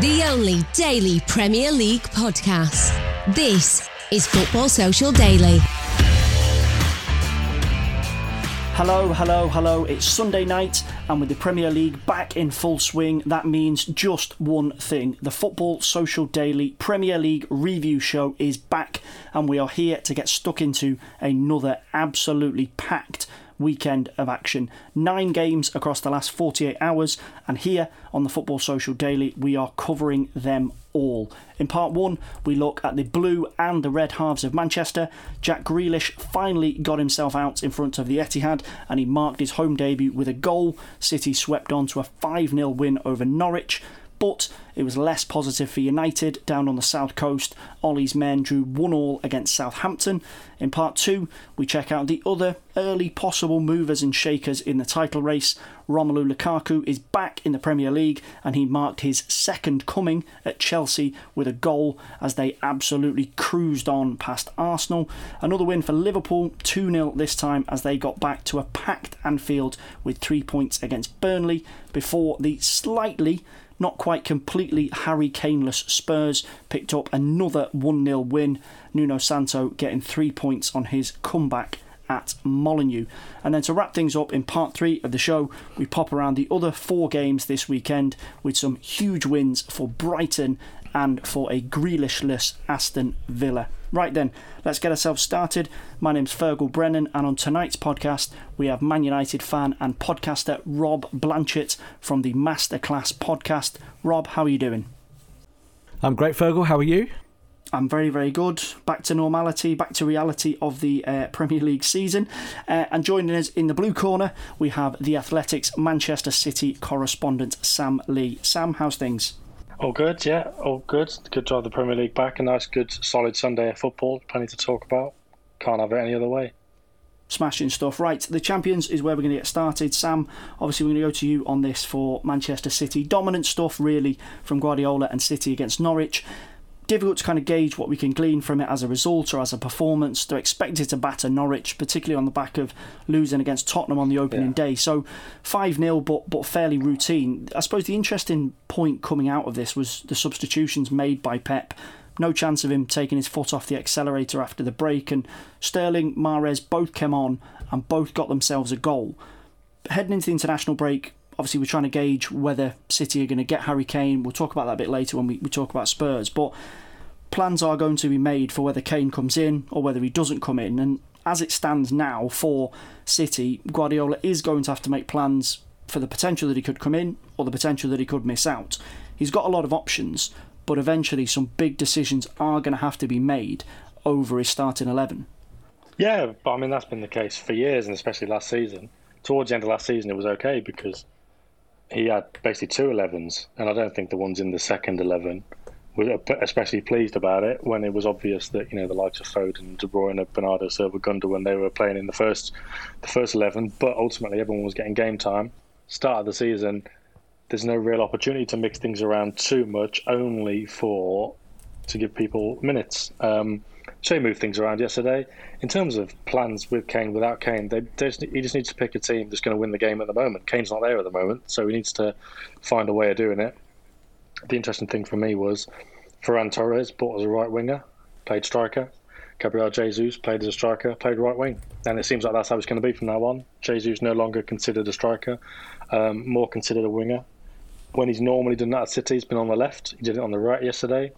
The only daily Premier League podcast. This is Football Social Daily. Hello, hello, hello. It's Sunday night, and with the Premier League back in full swing, that means just one thing. The Football Social Daily Premier League review show is back, and we are here to get stuck into another absolutely packed weekend of action. Nine games across the last 48 hours, and here on the Football Social Daily, we are covering them all. In part one, we look at the blue and the red halves of Manchester. Jack Grealish finally got himself out in front of the Etihad and he marked his home debut with a goal. City swept on to a 5 0 win over Norwich but it was less positive for United down on the south coast. Ole's men drew 1 all against Southampton. In part 2, we check out the other early possible movers and shakers in the title race. Romelu Lukaku is back in the Premier League and he marked his second coming at Chelsea with a goal as they absolutely cruised on past Arsenal. Another win for Liverpool, 2 0 this time as they got back to a packed Anfield with three points against Burnley before the slightly not quite completely Harry Kaneless Spurs picked up another 1 0 win. Nuno Santo getting three points on his comeback at Molineux. And then to wrap things up in part three of the show, we pop around the other four games this weekend with some huge wins for Brighton and for a Grealishless Aston Villa. Right then, let's get ourselves started. My name's Fergal Brennan, and on tonight's podcast, we have Man United fan and podcaster Rob Blanchett from the Masterclass podcast. Rob, how are you doing? I'm great, Fergal. How are you? I'm very, very good. Back to normality, back to reality of the uh, Premier League season. Uh, and joining us in the blue corner, we have the Athletic's Manchester City correspondent, Sam Lee. Sam, how's things? All good, yeah, all good. Good to have the Premier League back. A nice, good, solid Sunday of football. Plenty to talk about. Can't have it any other way. Smashing stuff. Right, the Champions is where we're going to get started. Sam, obviously, we're going to go to you on this for Manchester City. Dominant stuff, really, from Guardiola and City against Norwich difficult to kind of gauge what we can glean from it as a result or as a performance. They're expected to batter Norwich, particularly on the back of losing against Tottenham on the opening yeah. day. So 5 0, but, but fairly routine. I suppose the interesting point coming out of this was the substitutions made by Pep. No chance of him taking his foot off the accelerator after the break, and Sterling, Mahrez both came on and both got themselves a goal. Heading into the international break, obviously we're trying to gauge whether City are going to get Harry Kane. We'll talk about that a bit later when we, we talk about Spurs. But plans are going to be made for whether Kane comes in or whether he doesn't come in. And as it stands now for City, Guardiola is going to have to make plans for the potential that he could come in or the potential that he could miss out. He's got a lot of options, but eventually some big decisions are going to have to be made over his starting 11. Yeah, but I mean, that's been the case for years, and especially last season. Towards the end of last season, it was okay because he had basically two 11s, and I don't think the ones in the second 11 were especially pleased about it when it was obvious that you know the likes of Foden, De Bruyne, Bernardo Silva, when they were playing in the first the first eleven. But ultimately, everyone was getting game time. Start of the season, there's no real opportunity to mix things around too much, only for to give people minutes. Um, so he moved things around yesterday. In terms of plans with Kane, without Kane, they, they just, he just needs to pick a team that's going to win the game at the moment. Kane's not there at the moment, so he needs to find a way of doing it. The interesting thing for me was Ferran Torres bought as a right winger, played striker. Gabriel Jesus played as a striker, played right wing. And it seems like that's how it's going to be from now on. Jesus no longer considered a striker, um, more considered a winger. When he's normally done that at City, he's been on the left. He did it on the right yesterday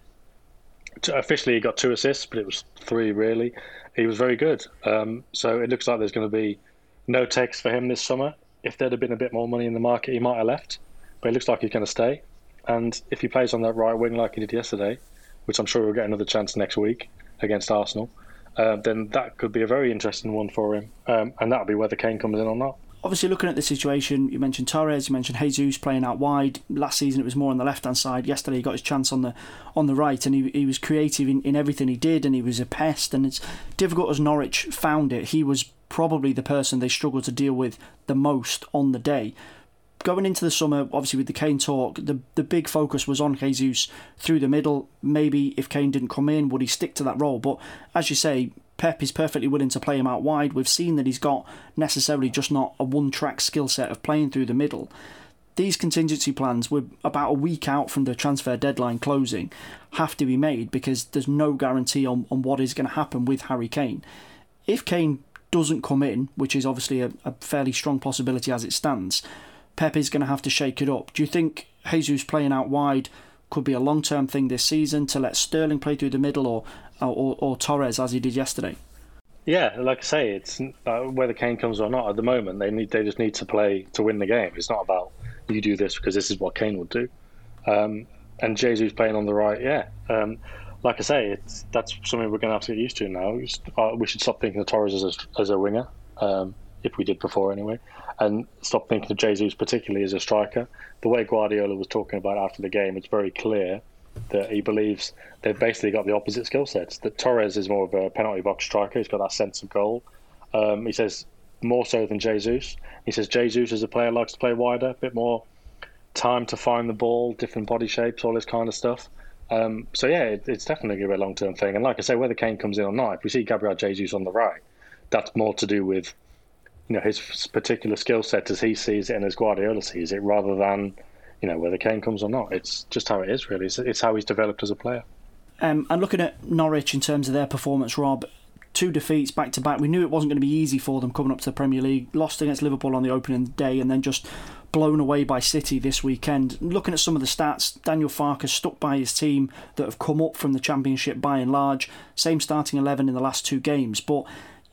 officially he got two assists, but it was three really. He was very good. Um, so it looks like there's going to be no takes for him this summer. If there'd have been a bit more money in the market, he might have left. But it looks like he's going to stay. And if he plays on that right wing like he did yesterday, which I'm sure he'll get another chance next week against Arsenal, uh, then that could be a very interesting one for him. Um, and that'll be whether Kane comes in or not obviously looking at the situation, you mentioned Torres, you mentioned Jesus playing out wide. Last season it was more on the left hand side. Yesterday he got his chance on the on the right, and he, he was creative in, in everything he did, and he was a pest. And it's difficult as Norwich found it. He was probably the person they struggled to deal with the most on the day. Going into the summer, obviously with the Kane talk, the the big focus was on Jesus through the middle. Maybe if Kane didn't come in, would he stick to that role? But as you say, Pep is perfectly willing to play him out wide. We've seen that he's got necessarily just not a one track skill set of playing through the middle. These contingency plans, were about a week out from the transfer deadline closing, have to be made because there's no guarantee on, on what is going to happen with Harry Kane. If Kane doesn't come in, which is obviously a, a fairly strong possibility as it stands, Pep is going to have to shake it up. Do you think Jesus playing out wide could be a long term thing this season to let Sterling play through the middle or or, or Torres as he did yesterday. Yeah, like I say, it's uh, whether Kane comes or not. At the moment, they need they just need to play to win the game. It's not about you do this because this is what Kane would do. Um, and Jesus playing on the right, yeah. Um, like I say, it's that's something we're going to have to get used to now. Uh, we should stop thinking of Torres as a, as a winger, um, if we did before anyway, and stop thinking of Jesus particularly as a striker. The way Guardiola was talking about after the game, it's very clear that he believes they've basically got the opposite skill sets. That Torres is more of a penalty box striker. He's got that sense of goal. Um, he says more so than Jesus. He says Jesus as a player likes to play wider, a bit more time to find the ball, different body shapes, all this kind of stuff. Um, so yeah, it, it's definitely going to be a long term thing. And like I say, whether Kane comes in or not, if we see Gabriel Jesus on the right, that's more to do with you know his particular skill set as he sees it and as Guardiola sees it, rather than you know whether Kane comes or not. It's just how it is, really. It's, it's how he's developed as a player. Um, and looking at Norwich in terms of their performance, Rob, two defeats back to back. We knew it wasn't going to be easy for them coming up to the Premier League. Lost against Liverpool on the opening day, and then just blown away by City this weekend. Looking at some of the stats, Daniel Farke stuck by his team that have come up from the Championship by and large. Same starting eleven in the last two games, but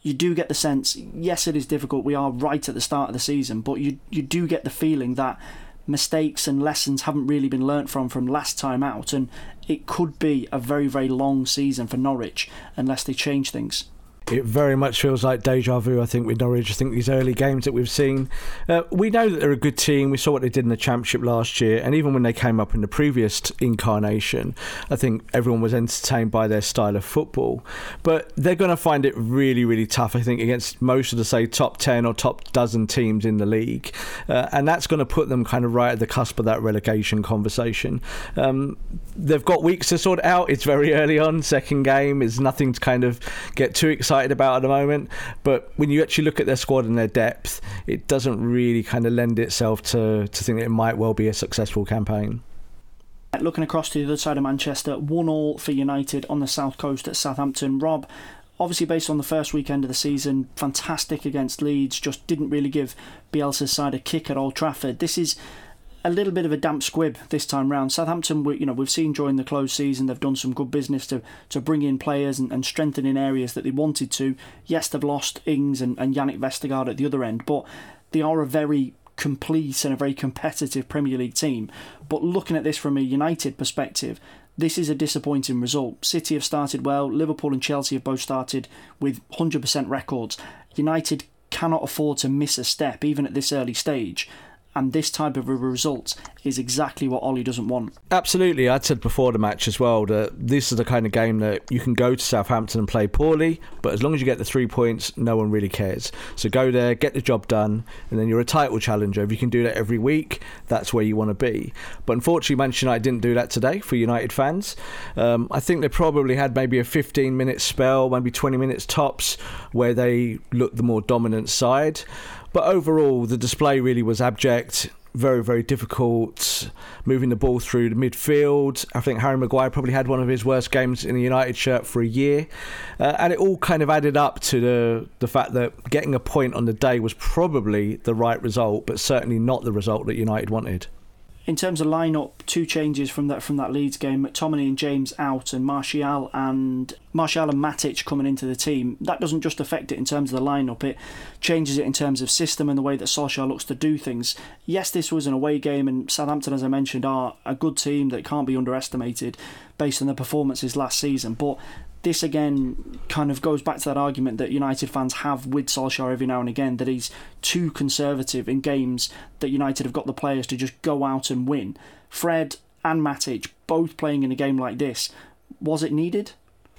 you do get the sense. Yes, it is difficult. We are right at the start of the season, but you you do get the feeling that mistakes and lessons haven't really been learnt from from last time out, and it could be a very very long season for Norwich unless they change things it very much feels like deja vu. I think with Norwich, I think these early games that we've seen, uh, we know that they're a good team. We saw what they did in the championship last year, and even when they came up in the previous incarnation, I think everyone was entertained by their style of football. But they're going to find it really, really tough. I think against most of the say top ten or top dozen teams in the league, uh, and that's going to put them kind of right at the cusp of that relegation conversation. Um, they've got weeks to sort out. It's very early on. Second game is nothing to kind of get too excited excited about at the moment. But when you actually look at their squad and their depth, it doesn't really kind of lend itself to, to think that it might well be a successful campaign. Looking across to the other side of Manchester, one all for United on the south coast at Southampton. Rob, obviously based on the first weekend of the season, fantastic against Leeds, just didn't really give Bielsa's side a kick at Old Trafford. This is a little bit of a damp squib this time round. Southampton, we, you know, we've seen during the closed season they've done some good business to, to bring in players and, and strengthen in areas that they wanted to. Yes, they've lost Ings and, and Jannik Vestergaard at the other end, but they are a very complete and a very competitive Premier League team. But looking at this from a United perspective, this is a disappointing result. City have started well, Liverpool and Chelsea have both started with 100% records. United cannot afford to miss a step, even at this early stage and this type of a result is exactly what Ole doesn't want. Absolutely. I'd said before the match as well that this is the kind of game that you can go to Southampton and play poorly, but as long as you get the three points, no one really cares. So go there, get the job done, and then you're a title challenger. If you can do that every week, that's where you want to be. But unfortunately, Manchester United didn't do that today for United fans. Um, I think they probably had maybe a 15 minute spell, maybe 20 minutes tops, where they looked the more dominant side. But overall, the display really was abject very, very difficult moving the ball through the midfield. I think Harry Maguire probably had one of his worst games in the United shirt for a year. Uh, and it all kind of added up to the, the fact that getting a point on the day was probably the right result, but certainly not the result that United wanted in terms of lineup, two changes from that from that Leeds game: McTominay and James out, and Martial and Martial and Matic coming into the team. That doesn't just affect it in terms of the lineup; it changes it in terms of system and the way that Solskjaer looks to do things. Yes, this was an away game, and Southampton, as I mentioned, are a good team that can't be underestimated based on their performances last season. But this again kind of goes back to that argument that United fans have with Solskjaer every now and again that he's too conservative in games that United have got the players to just go out and win. Fred and Matic both playing in a game like this, was it needed?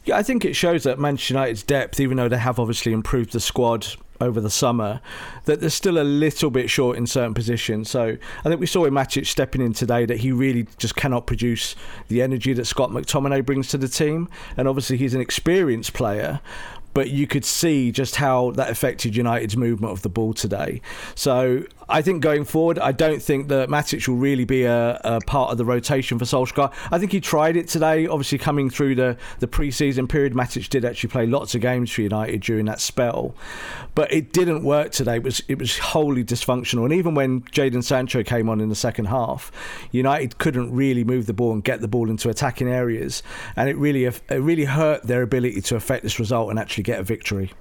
Yeah, I think it shows that Manchester United's depth, even though they have obviously improved the squad over the summer, that they're still a little bit short in certain positions. So I think we saw in Matic stepping in today that he really just cannot produce the energy that Scott McTominay brings to the team. And obviously he's an experienced player, but you could see just how that affected United's movement of the ball today. So I think going forward, I don't think that Matic will really be a, a, part of the rotation for Solskjaer. I think he tried it today. Obviously, coming through the, the pre-season period, Matic did actually play lots of games for United during that spell, but it didn't work today. It was it was wholly dysfunctional. And even when Jadon Sancho came on in the second half, United couldn't really move the ball and get the ball into attacking areas, and it really it really hurt their ability to affect this result and actually get a victory.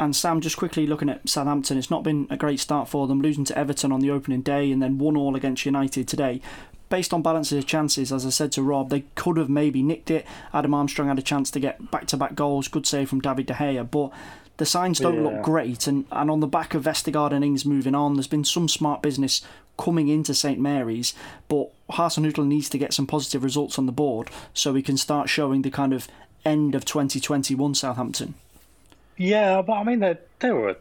And Sam, just quickly looking at Southampton, it's not been a great start for them, losing to Everton on the opening day and then one all against United today. Based on balances of chances, as I said to Rob, they could have maybe nicked it. Adam Armstrong had a chance to get back to back goals, good save from David De Gea, but the signs don't yeah. look great. And, and on the back of Vestergaard and Ings moving on, there's been some smart business coming into St Mary's, but Hasenhüttl needs to get some positive results on the board so we can start showing the kind of end of 2021 Southampton. Yeah, but I mean they they were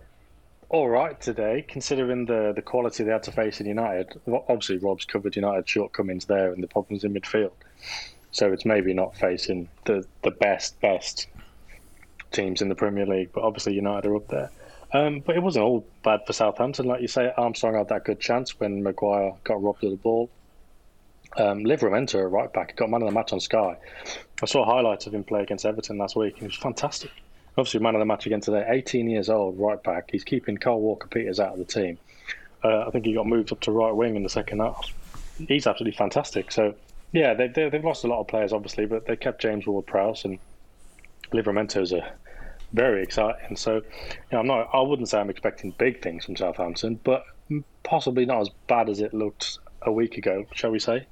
all right today, considering the the quality they had to face in United. Obviously, Rob's covered United shortcomings there and the problems in midfield, so it's maybe not facing the the best best teams in the Premier League, but obviously United are up there. Um, but it wasn't all bad for Southampton, like you say. Armstrong had that good chance when Maguire got robbed of the ball. Um, Livramento, right back, got man of the match on Sky. I saw highlights of him play against Everton last week, and he was fantastic obviously man of the match again today. 18 years old, right back. He's keeping Kyle Walker Peters out of the team. Uh, I think he got moved up to right wing in the second half. He's absolutely fantastic. So, yeah, they, they, have lost a lot of players, obviously, but they kept James Ward Prowse and Livramento's a very exciting. So, you know, I'm not. I wouldn't say I'm expecting big things from Southampton, but possibly not as bad as it looked a week ago, shall we say?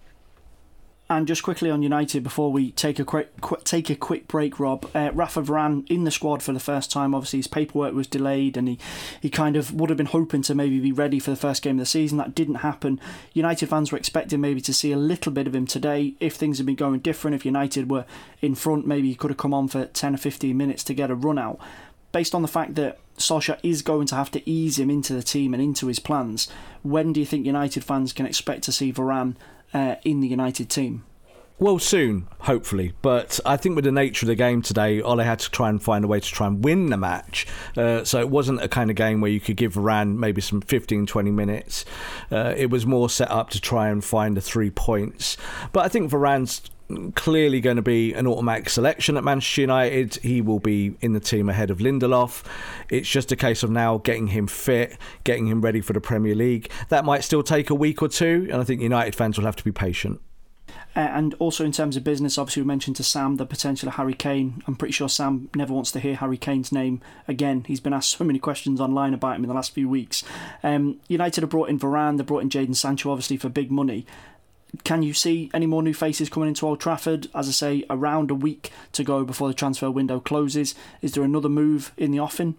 And just quickly on United before we take a quick, quick take a quick break, Rob. Uh, Rafa Varane in the squad for the first time. Obviously, his paperwork was delayed, and he, he kind of would have been hoping to maybe be ready for the first game of the season. That didn't happen. United fans were expecting maybe to see a little bit of him today. If things had been going different, if United were in front, maybe he could have come on for ten or fifteen minutes to get a run out. Based on the fact that Solskjaer is going to have to ease him into the team and into his plans, when do you think United fans can expect to see Varane uh, in the United team? Well, soon, hopefully. But I think with the nature of the game today, Ole had to try and find a way to try and win the match. Uh, so it wasn't a kind of game where you could give Varane maybe some 15, 20 minutes. Uh, it was more set up to try and find the three points. But I think Varane's clearly going to be an automatic selection at Manchester United. He will be in the team ahead of Lindelof. It's just a case of now getting him fit, getting him ready for the Premier League. That might still take a week or two, and I think United fans will have to be patient. And also in terms of business, obviously we mentioned to Sam the potential of Harry Kane. I'm pretty sure Sam never wants to hear Harry Kane's name again. He's been asked so many questions online about him in the last few weeks. Um, United have brought in Varane, they brought in Jadon Sancho, obviously for big money. Can you see any more new faces coming into Old Trafford? As I say, around a week to go before the transfer window closes. Is there another move in the offing?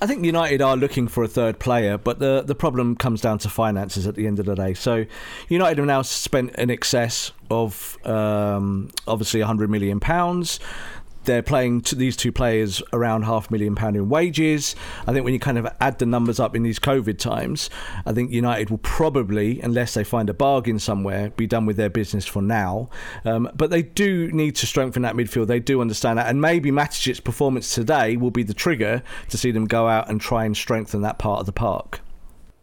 I think United are looking for a third player, but the the problem comes down to finances at the end of the day. So, United have now spent in excess of um, obviously 100 million pounds they're playing these two players around half a million pound in wages. I think when you kind of add the numbers up in these COVID times, I think United will probably, unless they find a bargain somewhere, be done with their business for now. Um, but they do need to strengthen that midfield. They do understand that, and maybe Matic's performance today will be the trigger to see them go out and try and strengthen that part of the park.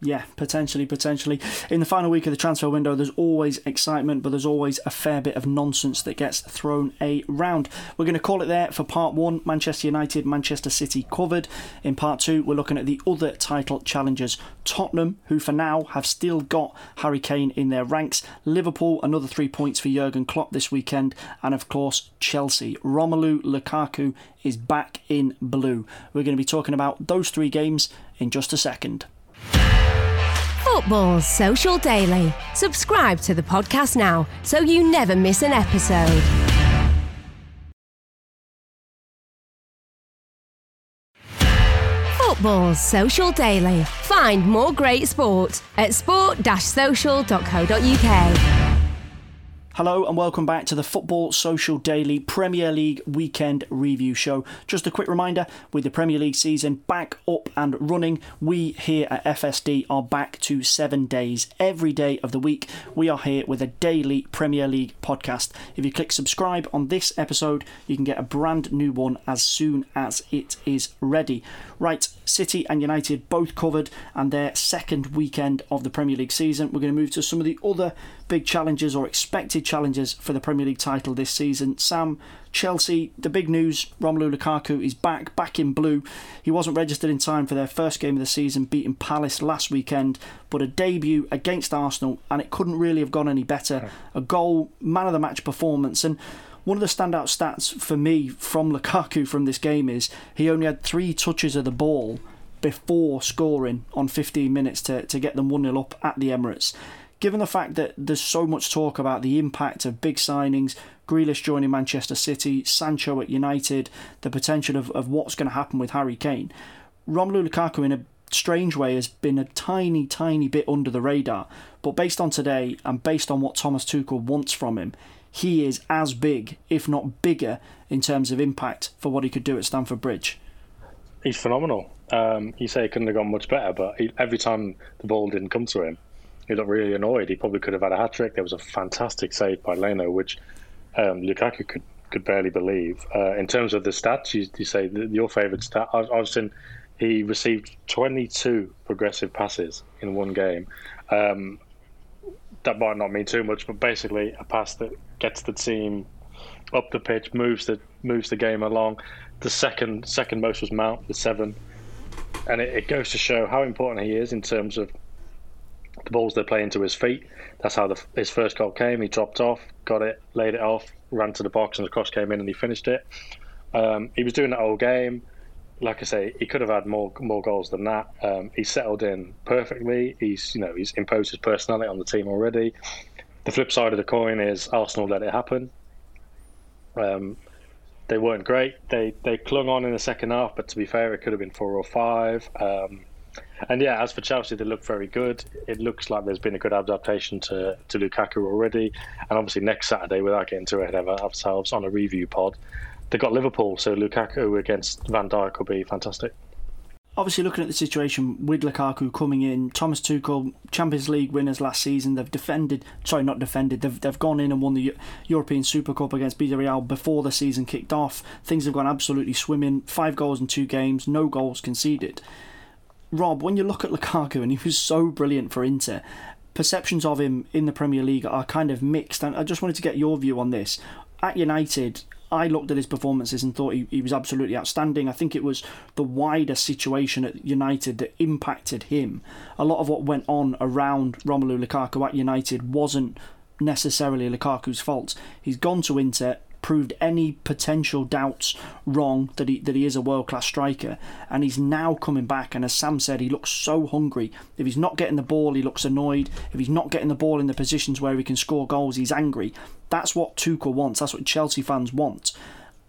Yeah, potentially, potentially. In the final week of the transfer window, there's always excitement, but there's always a fair bit of nonsense that gets thrown around. We're going to call it there for part one Manchester United, Manchester City covered. In part two, we're looking at the other title challengers Tottenham, who for now have still got Harry Kane in their ranks, Liverpool, another three points for Jurgen Klopp this weekend, and of course, Chelsea. Romelu Lukaku is back in blue. We're going to be talking about those three games in just a second. Football Social Daily. Subscribe to the podcast now so you never miss an episode. Football Social Daily. Find more great sport at sport-social.co.uk. Hello and welcome back to the Football Social Daily Premier League Weekend Review Show. Just a quick reminder with the Premier League season back up and running, we here at FSD are back to seven days. Every day of the week, we are here with a daily Premier League podcast. If you click subscribe on this episode, you can get a brand new one as soon as it is ready. Right, City and United both covered and their second weekend of the Premier League season. We're going to move to some of the other big challenges or expected challenges for the Premier League title this season. Sam, Chelsea, the big news Romelu Lukaku is back, back in blue. He wasn't registered in time for their first game of the season, beating Palace last weekend, but a debut against Arsenal, and it couldn't really have gone any better. A goal, man of the match performance, and one of the standout stats for me from Lukaku from this game is he only had three touches of the ball before scoring on 15 minutes to, to get them 1 0 up at the Emirates given the fact that there's so much talk about the impact of big signings, Grealish joining Manchester City, Sancho at United, the potential of, of what's going to happen with Harry Kane, Romelu Lukaku in a strange way has been a tiny, tiny bit under the radar. But based on today and based on what Thomas Tuchel wants from him, he is as big, if not bigger, in terms of impact for what he could do at Stamford Bridge. He's phenomenal. Um, you say he couldn't have gone much better, but he, every time the ball didn't come to him, he looked really annoyed. He probably could have had a hat trick. There was a fantastic save by Leno, which um, Lukaku could could barely believe. Uh, in terms of the stats, you, you say the, your favourite stat. I, I was in. He received 22 progressive passes in one game. Um, that might not mean too much, but basically a pass that gets the team up the pitch, moves the moves the game along. The second second most was Mount with seven, and it, it goes to show how important he is in terms of the balls they play into his feet. That's how the, his first goal came. He dropped off, got it, laid it off, ran to the box, and the cross came in, and he finished it. Um, he was doing that whole game. Like I say, he could have had more more goals than that. Um, he settled in perfectly. He's you know he's imposed his personality on the team already. The flip side of the coin is Arsenal let it happen. Um, they weren't great. They they clung on in the second half, but to be fair, it could have been four or five. Um, and yeah, as for Chelsea, they look very good. It looks like there's been a good adaptation to, to Lukaku already. And obviously, next Saturday, without getting too ahead of ourselves on a review pod, they've got Liverpool. So Lukaku against Van Dijk will be fantastic. Obviously, looking at the situation with Lukaku coming in, Thomas Tuchel, Champions League winners last season, they've defended, sorry, not defended, they've, they've gone in and won the European Super Cup against Villarreal before the season kicked off. Things have gone absolutely swimming. Five goals in two games, no goals conceded. Rob, when you look at Lukaku, and he was so brilliant for Inter, perceptions of him in the Premier League are kind of mixed. And I just wanted to get your view on this. At United, I looked at his performances and thought he, he was absolutely outstanding. I think it was the wider situation at United that impacted him. A lot of what went on around Romelu Lukaku at United wasn't necessarily Lukaku's fault. He's gone to Inter, proved any potential doubts wrong that he that he is a world class striker, and he's now coming back. And as Sam said, he looks so hungry. If he's not getting the ball, he looks annoyed. If he's not getting the ball in the positions where he can score goals, he's angry. That's what Tuchel wants. That's what Chelsea fans want.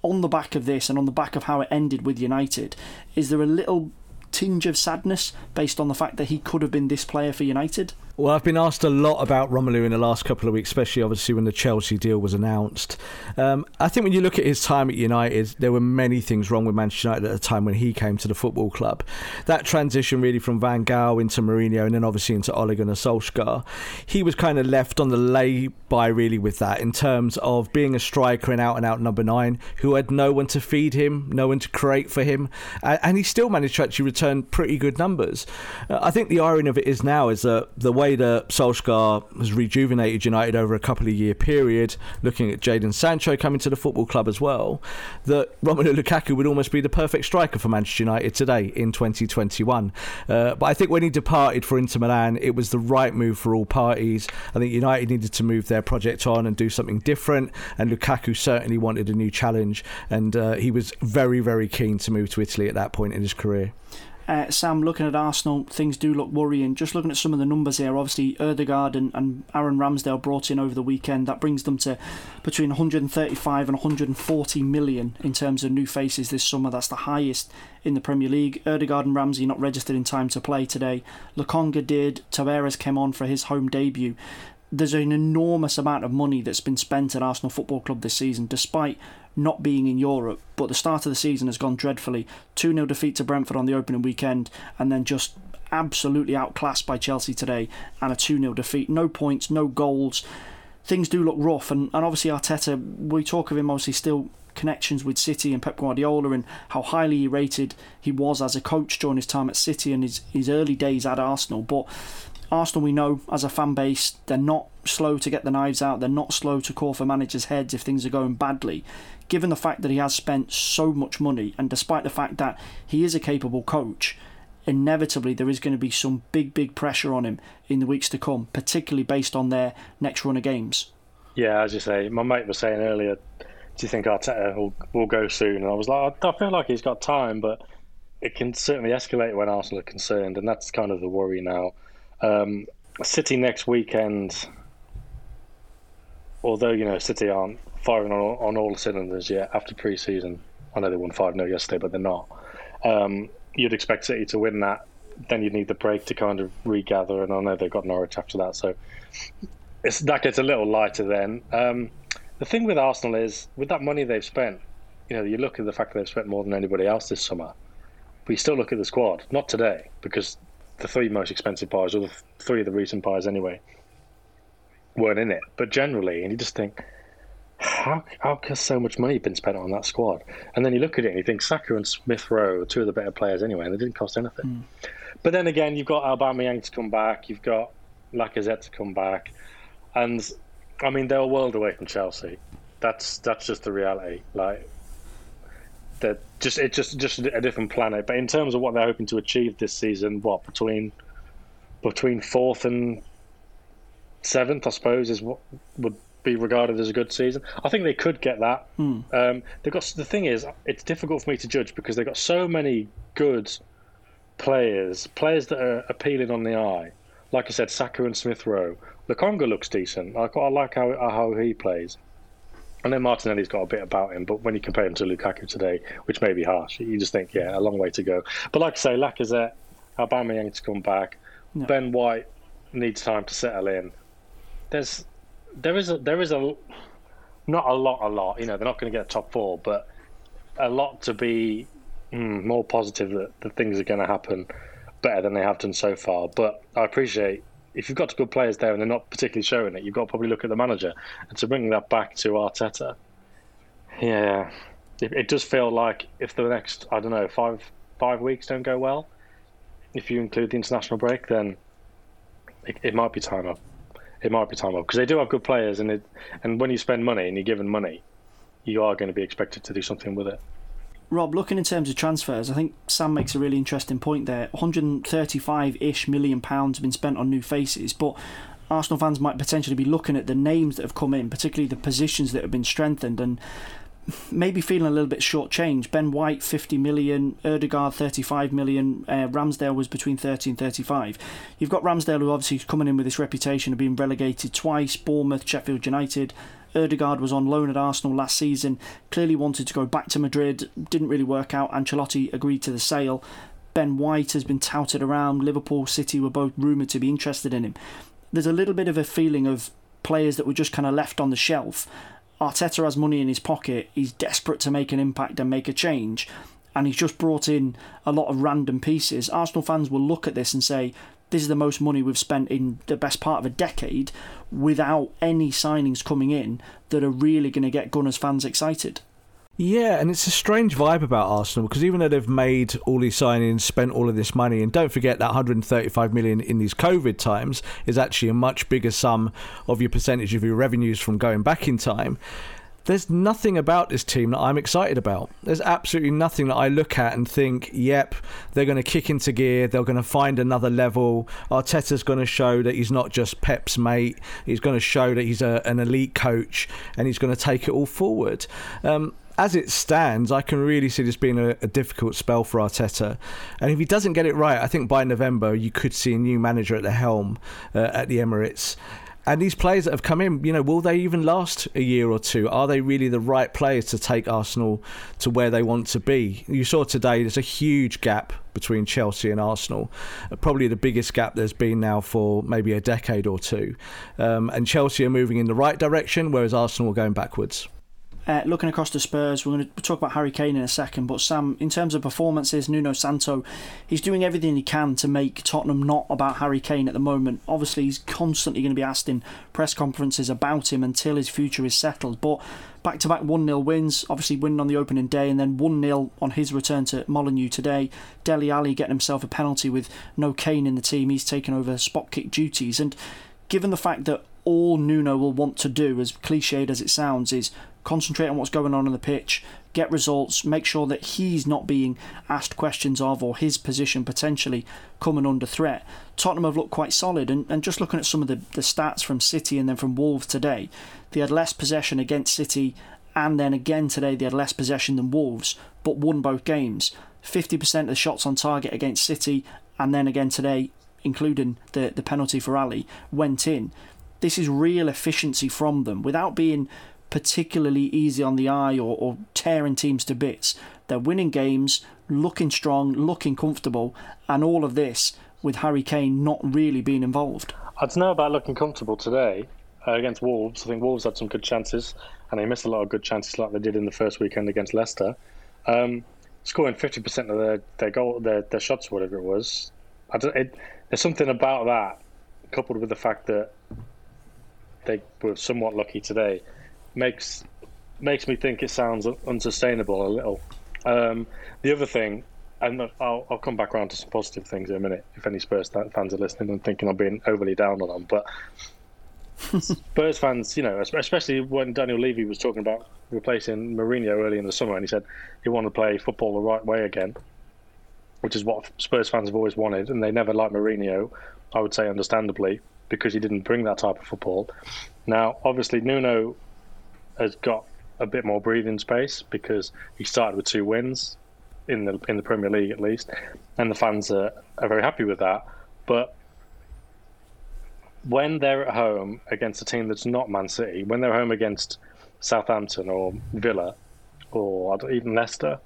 On the back of this, and on the back of how it ended with United, is there a little tinge of sadness based on the fact that he could have been this player for United? Well, I've been asked a lot about Romelu in the last couple of weeks, especially obviously when the Chelsea deal was announced. Um, I think when you look at his time at United, there were many things wrong with Manchester United at the time when he came to the football club. That transition really from Van Gaal into Mourinho and then obviously into Ole Gunnar Solskjaer, he was kind of left on the lay-by really with that in terms of being a striker and out-and-out number nine who had no one to feed him, no one to create for him, and he still managed to actually return pretty good numbers. Uh, I think the irony of it is now is that the way that Solskjaer has rejuvenated United over a couple of year period, looking at Jadon Sancho coming to the football club as well, that Romelu Lukaku would almost be the perfect striker for Manchester United today in 2021. Uh, but I think when he departed for Inter Milan, it was the right move for all parties. I think United needed to move their project on and do something different, and Lukaku certainly wanted a new challenge, and uh, he was very, very keen to move to Italy at that point in his career. Uh, Sam, looking at Arsenal, things do look worrying. Just looking at some of the numbers here, obviously Odegaard and, and Aaron Ramsdale brought in over the weekend. That brings them to between 135 and 140 million in terms of new faces this summer. That's the highest in the Premier League. Odegaard and Ramsey not registered in time to play today. Lokonga did. Tavares came on for his home debut there's an enormous amount of money that's been spent at Arsenal Football Club this season, despite not being in Europe. But the start of the season has gone dreadfully. 2 0 defeat to Brentford on the opening weekend, and then just absolutely outclassed by Chelsea today, and a 2 0 defeat. No points, no goals. Things do look rough, and, and obviously Arteta, we talk of him obviously still connections with City and Pep Guardiola and how highly he rated he was as a coach during his time at City and his, his early days at Arsenal. But Arsenal, we know as a fan base, they're not slow to get the knives out. They're not slow to call for managers' heads if things are going badly. Given the fact that he has spent so much money, and despite the fact that he is a capable coach, inevitably there is going to be some big, big pressure on him in the weeks to come, particularly based on their next run of games. Yeah, as you say, my mate was saying earlier, do you think Arteta will, will go soon? And I was like, I feel like he's got time, but it can certainly escalate when Arsenal are concerned, and that's kind of the worry now. Um, City next weekend, although you know City aren't firing on, on all cylinders yet after pre-season. I know they won five 0 yesterday, but they're not. Um, you'd expect City to win that. Then you'd need the break to kind of regather, and I know they've got Norwich after that, so that gets a little lighter then. Um, the thing with Arsenal is, with that money they've spent, you know, you look at the fact that they've spent more than anybody else this summer, but you still look at the squad. Not today, because the three most expensive bars, or the three of the recent bars anyway, weren't in it. But generally, and you just think, how how has so much money have been spent on that squad? And then you look at it and you think Saka and Smith Rowe are two of the better players anyway, and they didn't cost anything. Mm. But then again, you've got Aubameyang to come back, you've got Lacazette to come back, and I mean they're a world away from Chelsea. That's that's just the reality. Like that just it's just just a different planet. But in terms of what they're hoping to achieve this season, what between between fourth and seventh, I suppose, is what would be regarded as a good season. I think they could get that. Hmm. Um, they've got the thing is, it's difficult for me to judge because they've got so many good players, players that are appealing on the eye. Like I said, Saka and Smith Rowe. Lokonga looks decent. I, I like how how he plays. I know Martinelli's got a bit about him, but when you compare him to Lukaku today, which may be harsh, you just think, yeah, a long way to go. But like I say, Lacazette, Aubameyang to come back, no. Ben White needs time to settle in. There's, there is a, there is a, not a lot, a lot. You know, they're not going to get top four, but a lot to be mm, more positive that, that things are going to happen better than they have done so far. But I appreciate if you've got good players there and they're not particularly showing it, you've got to probably look at the manager. And to bring that back to Arteta, yeah, it, it does feel like if the next I don't know five five weeks don't go well, if you include the international break, then it, it might be time up. It might be time up because they do have good players, and it and when you spend money and you're given money, you are going to be expected to do something with it. Rob, looking in terms of transfers, I think Sam makes a really interesting point there. 135 ish million pounds have been spent on new faces, but Arsenal fans might potentially be looking at the names that have come in, particularly the positions that have been strengthened, and maybe feeling a little bit short-changed. Ben White, 50 million, Odegaard, 35 million, uh, Ramsdale was between 30 and 35. You've got Ramsdale, who obviously is coming in with this reputation of being relegated twice, Bournemouth, Sheffield United. Odegaard was on loan at Arsenal last season, clearly wanted to go back to Madrid, didn't really work out. Ancelotti agreed to the sale. Ben White has been touted around. Liverpool City were both rumoured to be interested in him. There's a little bit of a feeling of players that were just kind of left on the shelf. Arteta has money in his pocket. He's desperate to make an impact and make a change. And he's just brought in a lot of random pieces. Arsenal fans will look at this and say, this is the most money we've spent in the best part of a decade without any signings coming in that are really going to get Gunners fans excited. Yeah, and it's a strange vibe about Arsenal because even though they've made all these signings, spent all of this money, and don't forget that 135 million in these COVID times is actually a much bigger sum of your percentage of your revenues from going back in time. There's nothing about this team that I'm excited about. There's absolutely nothing that I look at and think, yep, they're going to kick into gear. They're going to find another level. Arteta's going to show that he's not just Pep's mate. He's going to show that he's a, an elite coach and he's going to take it all forward. Um, as it stands, I can really see this being a, a, difficult spell for Arteta. And if he doesn't get it right, I think by November you could see a new manager at the helm uh, at the Emirates. And these players that have come in, you know, will they even last a year or two? Are they really the right players to take Arsenal to where they want to be? You saw today there's a huge gap between Chelsea and Arsenal, uh, probably the biggest gap there's been now for maybe a decade or two. Um, and Chelsea are moving in the right direction, whereas Arsenal are going backwards. Uh, looking across the Spurs, we're going to talk about Harry Kane in a second. But Sam, in terms of performances, Nuno Santo, he's doing everything he can to make Tottenham not about Harry Kane at the moment. Obviously, he's constantly going to be asked in press conferences about him until his future is settled. But back to back 1 0 wins, obviously winning on the opening day, and then 1 0 on his return to Molineux today. Dele Alli getting himself a penalty with no Kane in the team. He's taken over spot kick duties. And given the fact that all Nuno will want to do, as cliched as it sounds, is concentrate on what's going on on the pitch, get results, make sure that he's not being asked questions of or his position potentially coming under threat. Tottenham have looked quite solid, and, and just looking at some of the, the stats from City and then from Wolves today, they had less possession against City, and then again today they had less possession than Wolves, but won both games. 50% of the shots on target against City, and then again today, including the, the penalty for Alli, went in. This is real efficiency from them without being particularly easy on the eye or, or tearing teams to bits. They're winning games, looking strong, looking comfortable, and all of this with Harry Kane not really being involved. I don't know about looking comfortable today uh, against Wolves. I think Wolves had some good chances, and they missed a lot of good chances like they did in the first weekend against Leicester. Um, scoring fifty percent of their their goal their, their shots, whatever it was. It, there's something about that, coupled with the fact that they were somewhat lucky today makes makes me think it sounds unsustainable a little. Um, the other thing, and I'll, I'll come back around to some positive things in a minute if any Spurs fans are listening and thinking I'm being overly down on them, but Spurs fans, you know, especially when Daniel Levy was talking about replacing Mourinho early in the summer, and he said he wanted to play football the right way again, which is what Spurs fans have always wanted, and they never liked Mourinho. I would say, understandably, because he didn't bring that type of football. Now, obviously, Nuno has got a bit more breathing space because he started with two wins in the in the Premier League at least, and the fans are, are very happy with that. But when they're at home against a team that's not Man City, when they're home against Southampton or Villa or even Leicester,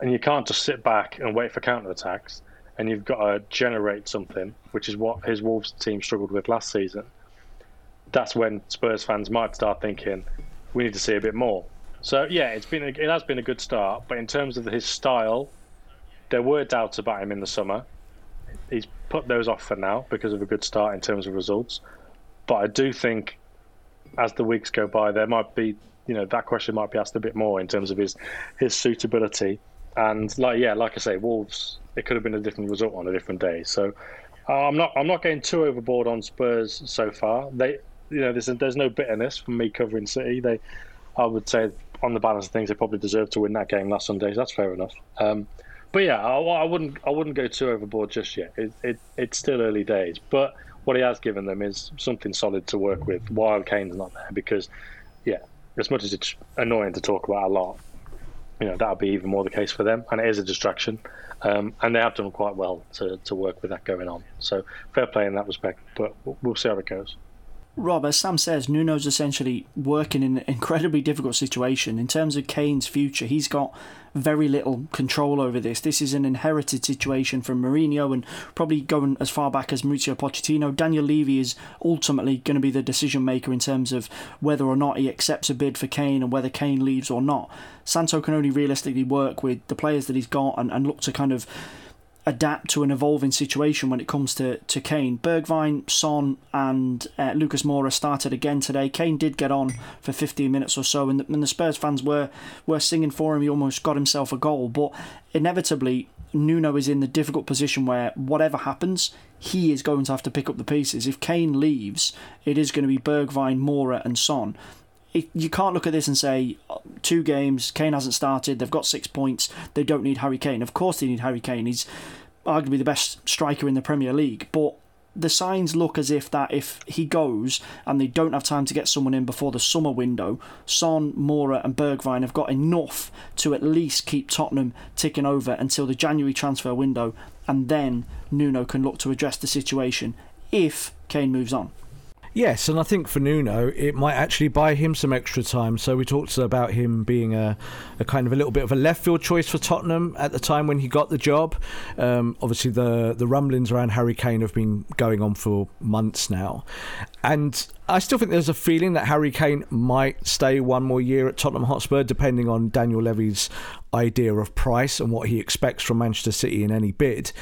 and you can't just sit back and wait for counter attacks, and you've got to generate something, which is what his Wolves team struggled with last season that's when Spurs fans might start thinking we need to see a bit more. So yeah, it's been a, it has been a good start, but in terms of his style, there were doubts about him in the summer. He's put those off for now because of a good start in terms of results. But I do think as the weeks go by, there might be you know that question might be asked a bit more in terms of his his suitability. And like yeah, like I say, Wolves it could have been a different result on a different day. So uh, I'm not I'm not getting too overboard on Spurs so far. They you know, there's there's no bitterness from me covering City. They, I would say, on the balance of things, they probably deserved to win that game last Sunday. So that's fair enough. Um, but yeah, I, I, wouldn't I wouldn't go too overboard just yet. It, it, it's still early days, but what he has given them is something solid to work with. While Kane's not there, because yeah, as much as it's annoying to talk about a lot, you know that'll be even more the case for them, and it is a distraction. Um, and they have done quite well to, to work with that going on. So fair play in that respect, but we'll see how it goes. Rob, as Sam says, Nuno's essentially working in an incredibly difficult situation. In terms of Kane's future, he's got very little control over this. This is an inherited situation from Mourinho and probably going as far back as Mauricio Pochettino. Daniel Levy is ultimately going to be the decision maker in terms of whether or not he accepts a bid for Kane and whether Kane leaves or not. Santo can only realistically work with the players that he's got and, and look to kind of adapt to an evolving situation when it comes to, to Kane. Bergwijn, Son, and uh, Lucas Moura started again today. Kane did get on for 15 minutes or so, and the, and the Spurs fans were, were singing for him. He almost got himself a goal, but inevitably, Nuno is in the difficult position where whatever happens, he is going to have to pick up the pieces. If Kane leaves, it is going to be Bergwijn, Moura, and Son you can't look at this and say uh, two games, Kane hasn't started, they've got six points, they don't need Harry Kane. Of course they need Harry Kane. He's arguably the best striker in the Premier League, but the signs look as if that if he goes and they don't have time to get someone in before the summer window, Son, Moura, and Bergwijn have got enough to at least keep Tottenham ticking over until the January transfer window, and then Nuno can look to address the situation if Kane moves on. Yes, and I think for Nuno, it might actually buy him some extra time. So we talked about him being a, a kind of a little bit of a left field choice for Tottenham at the time when he got the job. Um, obviously, the the rumblings around Harry Kane have been going on for months now, and I still think there's a feeling that Harry Kane might stay one more year at Tottenham Hotspur, depending on Daniel Levy's idea of price and what he expects from Manchester City in any bid.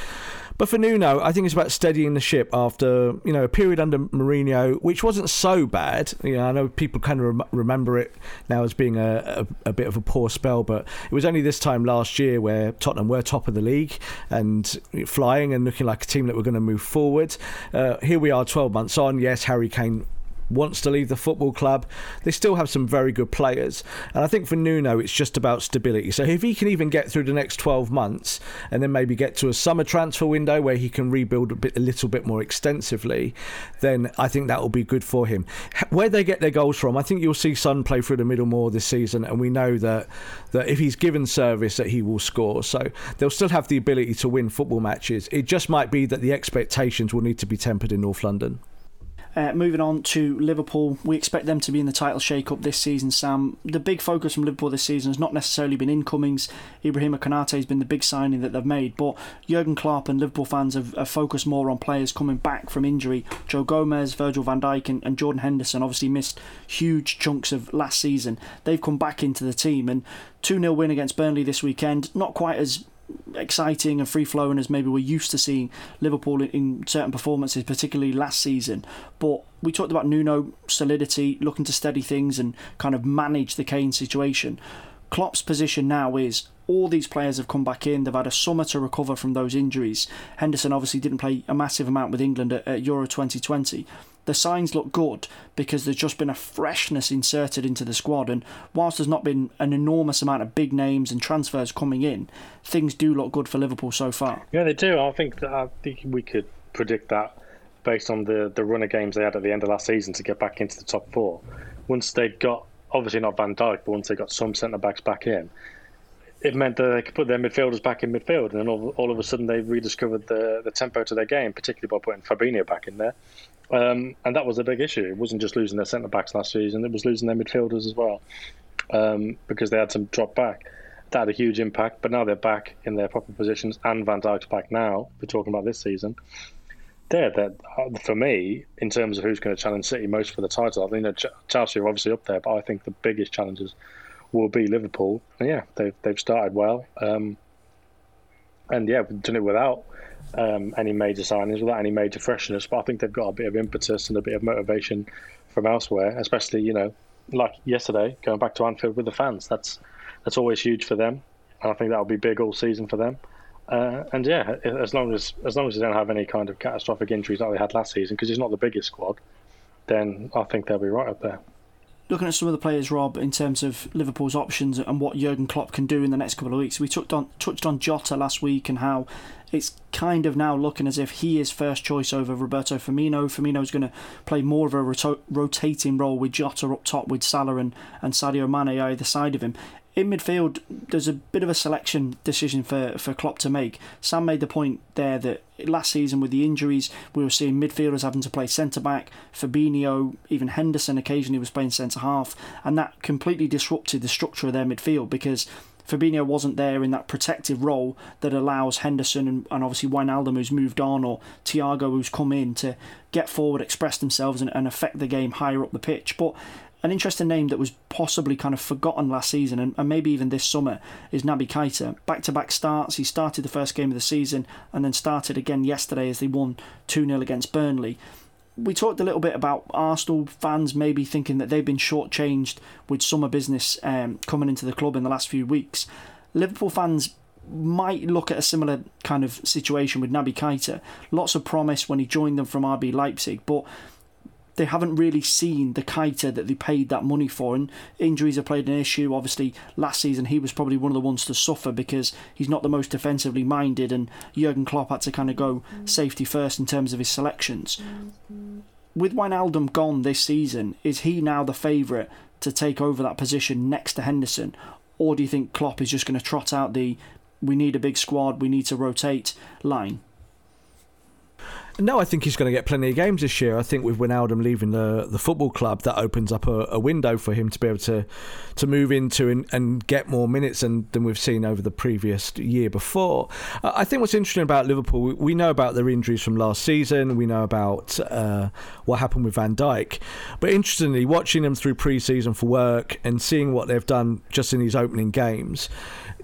But for Nuno, I think it's about steadying the ship after you know a period under Mourinho, which wasn't so bad. You know, I know people kind of rem- remember it now as being a, a, a, bit of a poor spell, but it was only this time last year where Tottenham were top of the league and flying and looking like a team that were going to move forward. Uh, here we are, 12 months on. Yes, Harry Kane wants to leave the football club. They still have some very good players. And I think for Nuno, it's just about stability. So if he can even get through the next 12 months and then maybe get to a summer transfer window where he can rebuild a, bit, a little bit more extensively, then I think that will be good for him. Where they get their goals from, I think you'll see Son play through the middle more this season. And we know that, that if he's given service, that he will score. So they'll still have the ability to win football matches. It just might be that the expectations will need to be tempered in North London. Uh, moving on to Liverpool, we expect them to be in the title shake-up this season. Sam, the big focus from Liverpool this season has not necessarily been incomings. Ibrahima Konate has been the big signing that they've made, but Jurgen Klopp and Liverpool fans have, have focused more on players coming back from injury. Joe Gomez, Virgil van Dijk, and, and Jordan Henderson obviously missed huge chunks of last season. They've come back into the team, and 2 0 win against Burnley this weekend. Not quite as exciting and free flowing as maybe we're used to seeing Liverpool in certain performances, particularly last season. But we talked about Nuno solidity, looking to steady things and kind of manage the Kane situation. Klopp's position now is all these players have come back in. They've had a summer to recover from those injuries. Henderson obviously didn't play a massive amount with England at, at Euro 2020 the signs look good because there's just been a freshness inserted into the squad. And whilst there's not been an enormous amount of big names and transfers coming in, things do look good for Liverpool so far. Yeah, they do. I think that, I think we could predict that based on the the run of games they had at the end of last season to get back into the top four. Once they got obviously not Van Dijk, but once they got some centre backs back in, it meant that they could put their midfielders back in midfield, and then all, all of a sudden they rediscovered the the tempo to their game, particularly by putting Fabinho back in there. Um, and that was a big issue. It wasn't just losing their centre backs last season; it was losing their midfielders as well um, because they had some drop back. That had a huge impact. But now they're back in their proper positions, and Van Dijk's back now. We're talking about this season. There, that uh, for me, in terms of who's going to challenge City most for the title, I think that Chelsea are obviously up there, but I think the biggest challenges will be Liverpool. And yeah, they've they've started well, um, and yeah, we've done it without um, any major signings, without any major freshness. But I think they've got a bit of impetus and a bit of motivation from elsewhere, especially you know, like yesterday, going back to Anfield with the fans. That's that's always huge for them, and I think that'll be big all season for them. Uh, and yeah, as long as as long as they don't have any kind of catastrophic injuries like they had last season, because it's not the biggest squad, then I think they'll be right up there looking at some of the players, Rob, in terms of Liverpool's options and what Jurgen Klopp can do in the next couple of weeks. We touched on touched on Jota last week and how it's kind of now looking as if he is first choice over Roberto Firmino. Firmino's going to play more of a rotating role with Jota up top with Salah and, and Sadio Mane either side of him. In midfield, there's a bit of a selection decision for, for Klopp to make. Sam made the point there that last season with the injuries, we were seeing midfielders having to play centre back, Fabinho, even Henderson occasionally was playing centre half, and that completely disrupted the structure of their midfield because Fabinho wasn't there in that protective role that allows Henderson and, and obviously Wijnaldum who's moved on or Thiago who's come in to get forward, express themselves and, and affect the game higher up the pitch. But an interesting name that was possibly kind of forgotten last season and, and maybe even this summer is Naby Keita. Back to back starts. He started the first game of the season and then started again yesterday as they won 2 0 against Burnley. We talked a little bit about Arsenal fans maybe thinking that they've been shortchanged with summer business um, coming into the club in the last few weeks. Liverpool fans might look at a similar kind of situation with Naby Keita. Lots of promise when he joined them from RB Leipzig, but they haven't really seen the Keita that they paid that money for. And injuries have played an issue. Obviously, last season he was probably one of the ones to suffer because he's not the most defensively minded, and Jurgen Klopp had to kind of go mm. safety first in terms of his selections. Mm-hmm. With Wijnaldum gone this season, is he now the favourite to take over that position next to Henderson? Or do you think Klopp is just going to trot out the we need a big squad, we need to rotate line? No, I think he's going to get plenty of games this year. I think with Wijnaldum leaving the the football club, that opens up a, a window for him to be able to to move into and, and get more minutes than, than we've seen over the previous year before. I think what's interesting about Liverpool, we, we, know about their injuries from last season. We know about uh, what happened with Van Dijk. But interestingly, watching them through pre-season for work and seeing what they've done just in these opening games,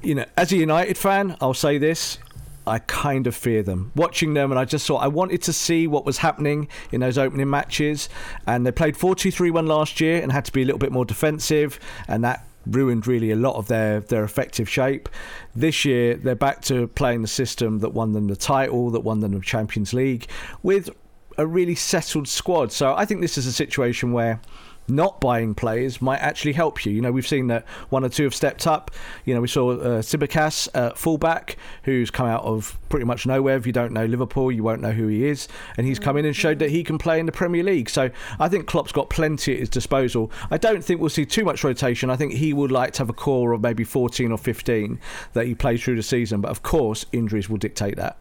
you know, as a United fan, I'll say this: I kind of fear them. Watching them, and I just thought I wanted to see what was happening in those opening matches. And they played 4 2 3 1 last year and had to be a little bit more defensive, and that ruined really a lot of their, their effective shape. This year, they're back to playing the system that won them the title, that won them the Champions League, with a really settled squad. So I think this is a situation where not buying players might actually help you. You know, we've seen that one or two have stepped up. You know, we saw uh, Tsimikas, uh, fullback, who's come out of pretty much nowhere. If you don't know Liverpool, you won't know who he is. And he's come in and showed that he can play in the Premier League. So I think Klopp's got plenty at his disposal. I don't think we'll see too much rotation. I think he would like to have a core of maybe 14 or 15 that he plays through the season. But of course, injuries will dictate that.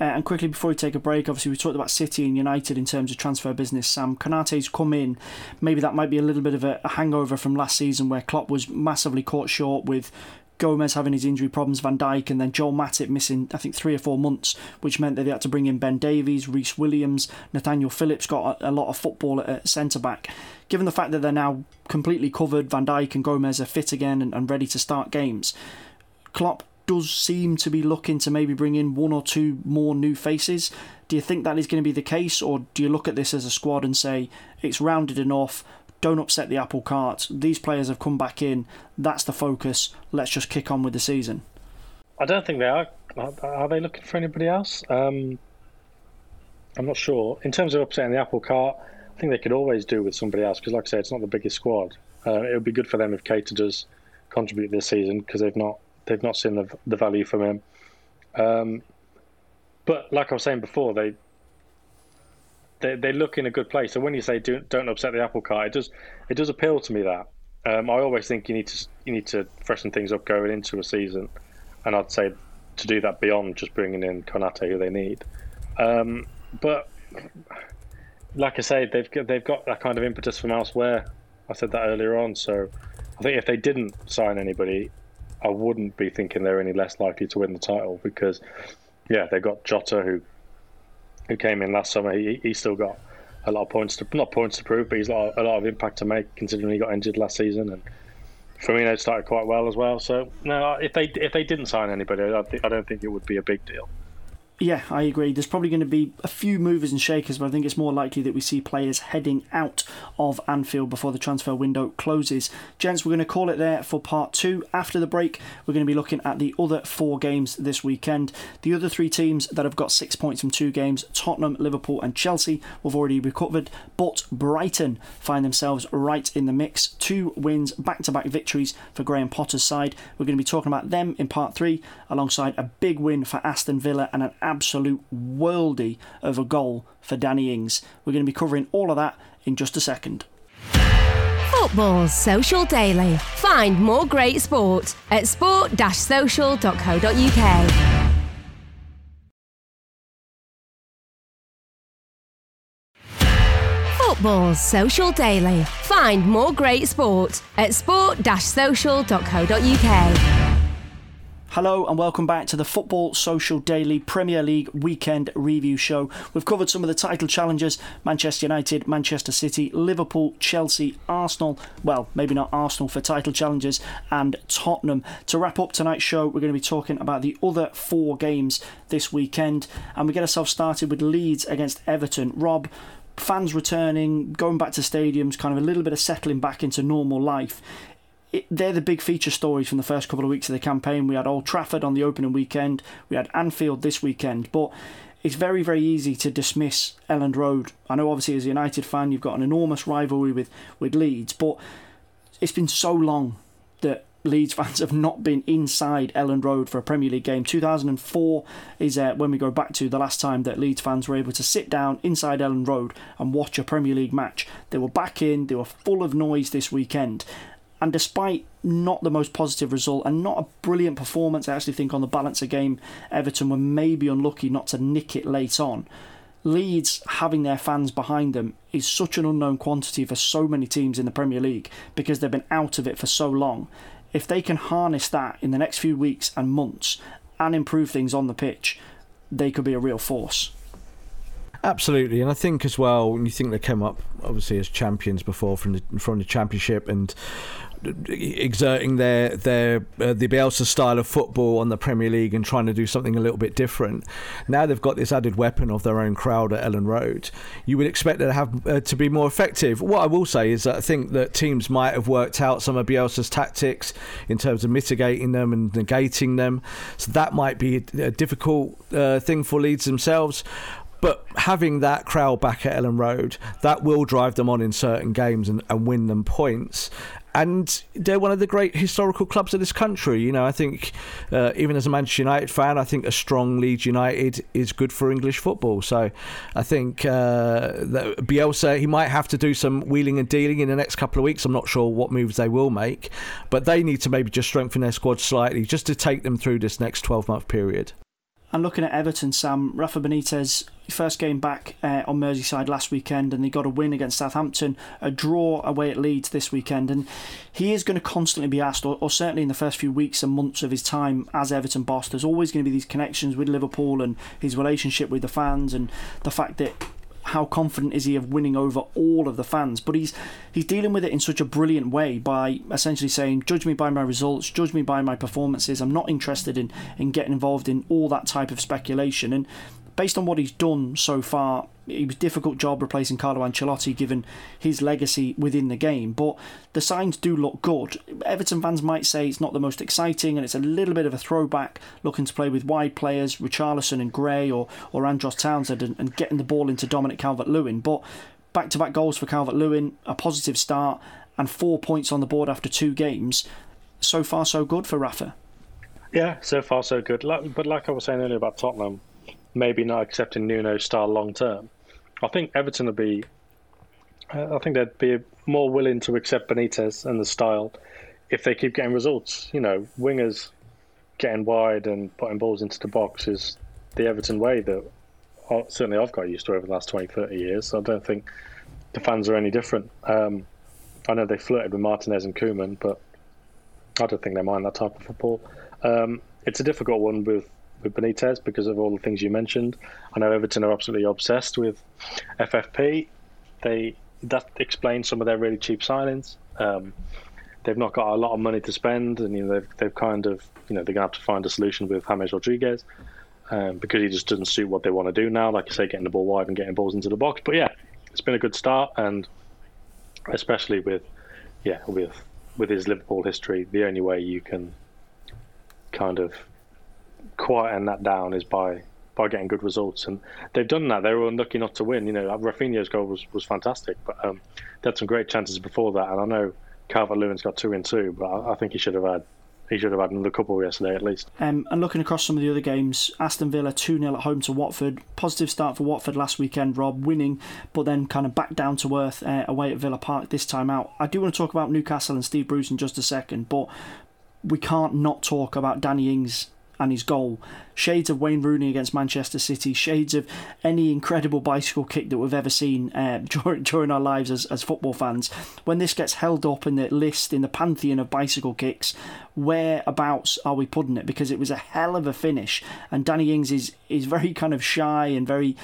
Uh, and quickly before we take a break, obviously we talked about City and United in terms of transfer business. Sam Konate's come in. Maybe that might be a little bit of a, a hangover from last season where Klopp was massively caught short with Gomez having his injury problems, Van Dijk, and then Joel Matip missing, I think, three or four months, which meant that they had to bring in Ben Davies, Rhys Williams, Nathaniel Phillips got a, a lot of football at centre back. Given the fact that they're now completely covered, Van Dijk and Gomez are fit again and, and ready to start games, Klopp does seem to be looking to maybe bring in one or two more new faces. Do you think that is going to be the case, or do you look at this as a squad and say it's rounded enough? Don't upset the apple cart. These players have come back in. That's the focus. Let's just kick on with the season. I don't think they are. Are they looking for anybody else? Um, I'm not sure. In terms of upsetting the apple cart, I think they could always do with somebody else because, like I said, it's not the biggest squad. Uh, it would be good for them if Keita does contribute this season because they've not they've not seen the, the value from him. Um, but like I was saying before, they they they look in a good place. So when you say do, not upset the apple cart, it does it does appeal to me that. Um, I always think you need to you need to freshen things up going into a season, and I'd say to do that beyond just bringing in Konate, who they need. Um, but like I say, they've they've got that kind of impetus from elsewhere. I said that earlier on. So I think if they didn't sign anybody, I wouldn't be thinking they're any less likely to win the title because, yeah, they got Jota who who came in last summer. He he still got a lot of points to not points to prove, but he's got a lot of impact to make considering he got injured last season and. Firmino started quite well as well, so no. If they if they didn't sign anybody, I, I don't think it would be a big deal. Yeah, I agree. There's probably going to be a few movers and shakers, but I think it's more likely that we see players heading out of Anfield before the transfer window closes. Gents, we're going to call it there for part two. After the break, we're going to be looking at the other four games this weekend. The other three teams that have got six points from two games Tottenham, Liverpool, and Chelsea we've already recovered, but Brighton find themselves right in the mix. Two wins, back to back victories for Graham Potter's side. We're going to be talking about them in part three, alongside a big win for Aston Villa and an absolute worldy of a goal for Danny Ings. We're going to be covering all of that in just a second. Football Social Daily. Find more great sport at sport-social.co.uk. Football Social Daily. Find more great sport at sport-social.co.uk. Hello and welcome back to the Football Social Daily Premier League Weekend Review Show. We've covered some of the title challengers Manchester United, Manchester City, Liverpool, Chelsea, Arsenal. Well, maybe not Arsenal for title challengers, and Tottenham. To wrap up tonight's show, we're going to be talking about the other four games this weekend, and we get ourselves started with Leeds against Everton. Rob, fans returning, going back to stadiums, kind of a little bit of settling back into normal life they're the big feature stories from the first couple of weeks of the campaign. We had Old Trafford on the opening weekend, we had Anfield this weekend, but it's very, very easy to dismiss Elland Road. I know, obviously, as a United fan, you've got an enormous rivalry with, with Leeds, but it's been so long that Leeds fans have not been inside Elland Road for a Premier League game. 2004 is uh, when we go back to the last time that Leeds fans were able to sit down inside Elland Road and watch a Premier League match. They were back in, they were full of noise this weekend. And despite not the most positive result and not a brilliant performance, I actually think on the balance of game, Everton were maybe unlucky not to nick it late on. Leeds having their fans behind them is such an unknown quantity for so many teams in the Premier League because they've been out of it for so long. If they can harness that in the next few weeks and months and improve things on the pitch, they could be a real force. Absolutely, and I think as well, when you think they came up obviously as champions before from the from the championship, and exerting their their uh, the Bielsa style of football on the Premier League and trying to do something a little bit different. Now they've got this added weapon of their own crowd at Elland Road. You would expect it to have uh, to be more effective. What I will say is that I think that teams might have worked out some of Bielsa's tactics in terms of mitigating them and negating them. So that might be a difficult uh, thing for Leeds themselves. But having that crowd back at Elland Road, that will drive them on in certain games and, and win them points and they're one of the great historical clubs of this country. You know, I think uh, even as a Manchester United fan, I think a strong Leeds United is good for English football. So I think uh, Bielsa he might have to do some wheeling and dealing in the next couple of weeks. I'm not sure what moves they will make, but they need to maybe just strengthen their squad slightly just to take them through this next 12 month period. And looking at Everton, Sam, Rafa Benitez, first game back uh, on Merseyside last weekend, and they got a win against Southampton, a draw away at Leeds this weekend. And he is going to constantly be asked, or, or certainly in the first few weeks and months of his time as Everton boss, there's always going to be these connections with Liverpool and his relationship with the fans, and the fact that how confident is he of winning over all of the fans? But he's he's dealing with it in such a brilliant way by essentially saying, "Judge me by my results, judge me by my performances. I'm not interested in in getting involved in all that type of speculation." And based on what he's done so far, it was a difficult job replacing Carlo Ancelotti given his legacy within the game. But the signs do look good. Everton fans might say it's not the most exciting and it's a little bit of a throwback looking to play with wide players, Richarlison and Gray or, or Andros Townsend and, and getting the ball into Dominic Calvert Lewin. But back to back goals for Calvert Lewin, a positive start, and four points on the board after two games. So far, so good for Rafa. Yeah, so far, so good. But like I was saying earlier about Tottenham, maybe not accepting Nuno's style long term. I think Everton would be. I think they'd be more willing to accept Benitez and the style if they keep getting results. You know, wingers getting wide and putting balls into the box is the Everton way that certainly I've got used to over the last 20, 30 years. So I don't think the fans are any different. Um, I know they flirted with Martinez and Koeman, but I don't think they mind that type of football. Um, it's a difficult one with with Benitez because of all the things you mentioned. I know Everton are absolutely obsessed with FFP. They that explains some of their really cheap signings. Um, they've not got a lot of money to spend, and you know they've they've kind of you know they're gonna have to find a solution with James Rodriguez um, because he just doesn't suit what they want to do now. Like I say, getting the ball wide and getting balls into the box. But yeah, it's been a good start, and especially with yeah with with his Liverpool history, the only way you can kind of quieten that down is by by getting good results, and they've done that. They were unlucky not to win. You know, Raphinha's goal was, was fantastic, but um, they had some great chances before that. And I know Calvert Lewin's got two in two, but I, I, think he should have had he should have had another couple yesterday at least. Um, and looking across some of the other games, Aston Villa 2 0 at home to Watford. Positive start for Watford last weekend, Rob, winning, but then kind of back down to earth uh, away at Villa Park this time out. I do want to talk about Newcastle and Steve Bruce in just a second, but we can't not talk about Danny Ings and his goal. Shades of Wayne Rooney against Manchester City, shades of any incredible bicycle kick that we've ever seen uh, during, during our lives as, as football fans. When this gets held up in the list, in the pantheon of bicycle kicks, whereabouts are we putting it? Because it was a hell of a finish, and Danny Ings is, is very kind of shy and very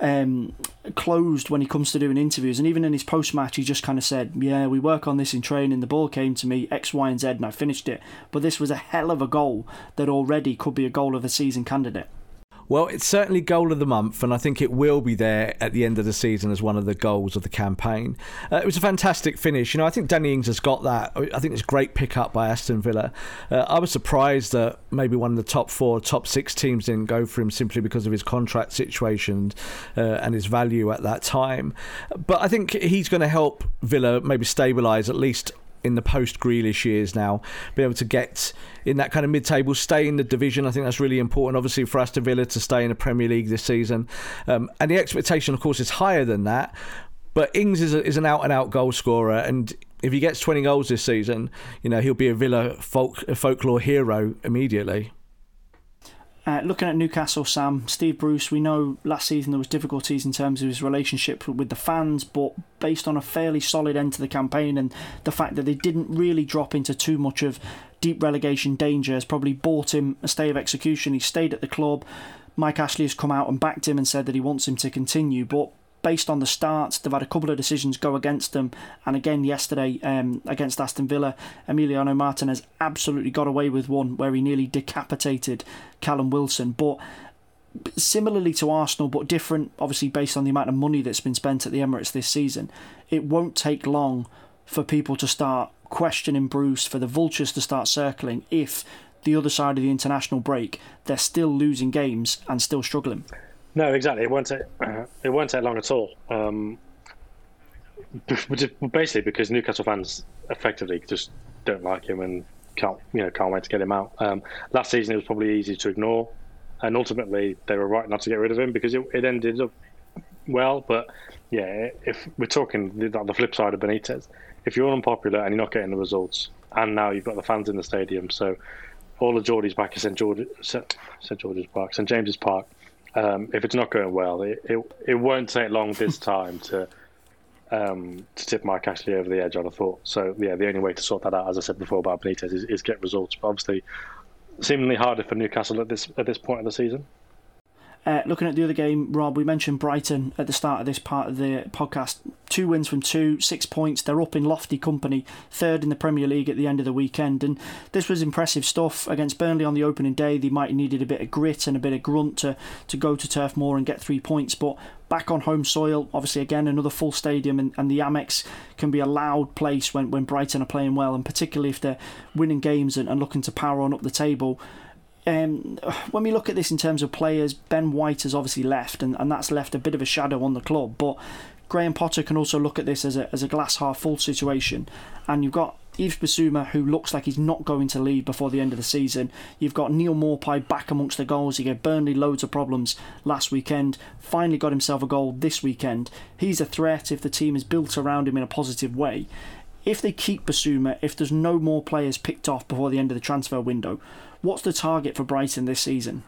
um, closed when he comes to doing interviews. And even in his post match, he just kind of said, Yeah, we work on this in training. The ball came to me, X, Y, and Z, and I finished it. But this was a hell of a goal that already could be a goal of the season candidate. Well, it's certainly goal of the month, and I think it will be there at the end of the season as one of the goals of the campaign. Uh, it was a fantastic finish. You know, I think Danny Ings has got that. I think it's a great pickup by Aston Villa. Uh, I was surprised that maybe one of the top four, top six teams didn't go for him simply because of his contract situation uh, and his value at that time. But I think he's going to help Villa maybe stabilise at least in the post Grealish years now, be able to get in that kind of mid table, stay in the division. I think that's really important, obviously, for Aston Villa to stay in the Premier League this season. Um, and the expectation, of course, is higher than that. But Ings is, a, is an out and out goal scorer, and if he gets 20 goals this season, you know, he'll be a Villa folk, a folklore hero immediately. Uh, looking at Newcastle, Sam, Steve Bruce, we know last season there was difficulties in terms of his relationship with the fans, but based on a fairly solid end to the campaign and the fact that they didn't really drop into too much of deep relegation danger has probably bought him a stay of execution. He stayed at the club. Mike Ashley has come out and backed him and said that he wants him to continue, but based on the starts, they've had a couple of decisions go against them. And again, yesterday um, against Aston Villa, Emiliano Martinez absolutely got away with one where he nearly decapitated Callum Wilson. But similarly to Arsenal, but different, obviously, based on the amount of money that's been spent at the Emirates this season, it won't take long for people to start questioning Bruce, for the vultures to start circling if the other side of the international break, they're still losing games and still struggling. No, exactly. It won't take uh, it won't take long at all. Um, basically, because Newcastle fans effectively just don't like him and can't you know can't wait to get him out. Um, last season it was probably easy to ignore, and ultimately they were right not to get rid of him because it, it ended up well. But yeah, if we're talking the, the flip side of Benitez, if you're unpopular and you're not getting the results, and now you've got the fans in the stadium, so all the Geordies back at St George, St George's Park, St James's Park um, if it's not going well, it, it, it won't take long this time to um, to tip Mike Ashley over the edge. I'd have thought. So yeah, the only way to sort that out, as I said before about Benitez, is, is get results. But obviously, seemingly harder for Newcastle at this at this point of the season. Uh, looking at the other game, Rob, we mentioned Brighton at the start of this part of the podcast. Two wins from two, six points. They're up in lofty company, third in the Premier League at the end of the weekend. And this was impressive stuff against Burnley on the opening day. They might have needed a bit of grit and a bit of grunt to, to go to Turf Moor and get three points. But back on home soil, obviously, again, another full stadium, and, and the Amex can be a loud place when, when Brighton are playing well, and particularly if they're winning games and, and looking to power on up the table um, when we look at this in terms of players, Ben White has obviously left, and, and that's left a bit of a shadow on the club. But Graham Potter can also look at this as a, as a glass half full situation. And you've got Yves Bissouma, who looks like he's not going to leave before the end of the season. You've got Neal Maupay back amongst the goals. He gave Burnley loads of problems last weekend. Finally got himself a goal this weekend. He's a threat if the team is built around him in a positive way. If they keep Bissouma, if there's no more players picked off before the end of the transfer window, What's the target for Brighton this season?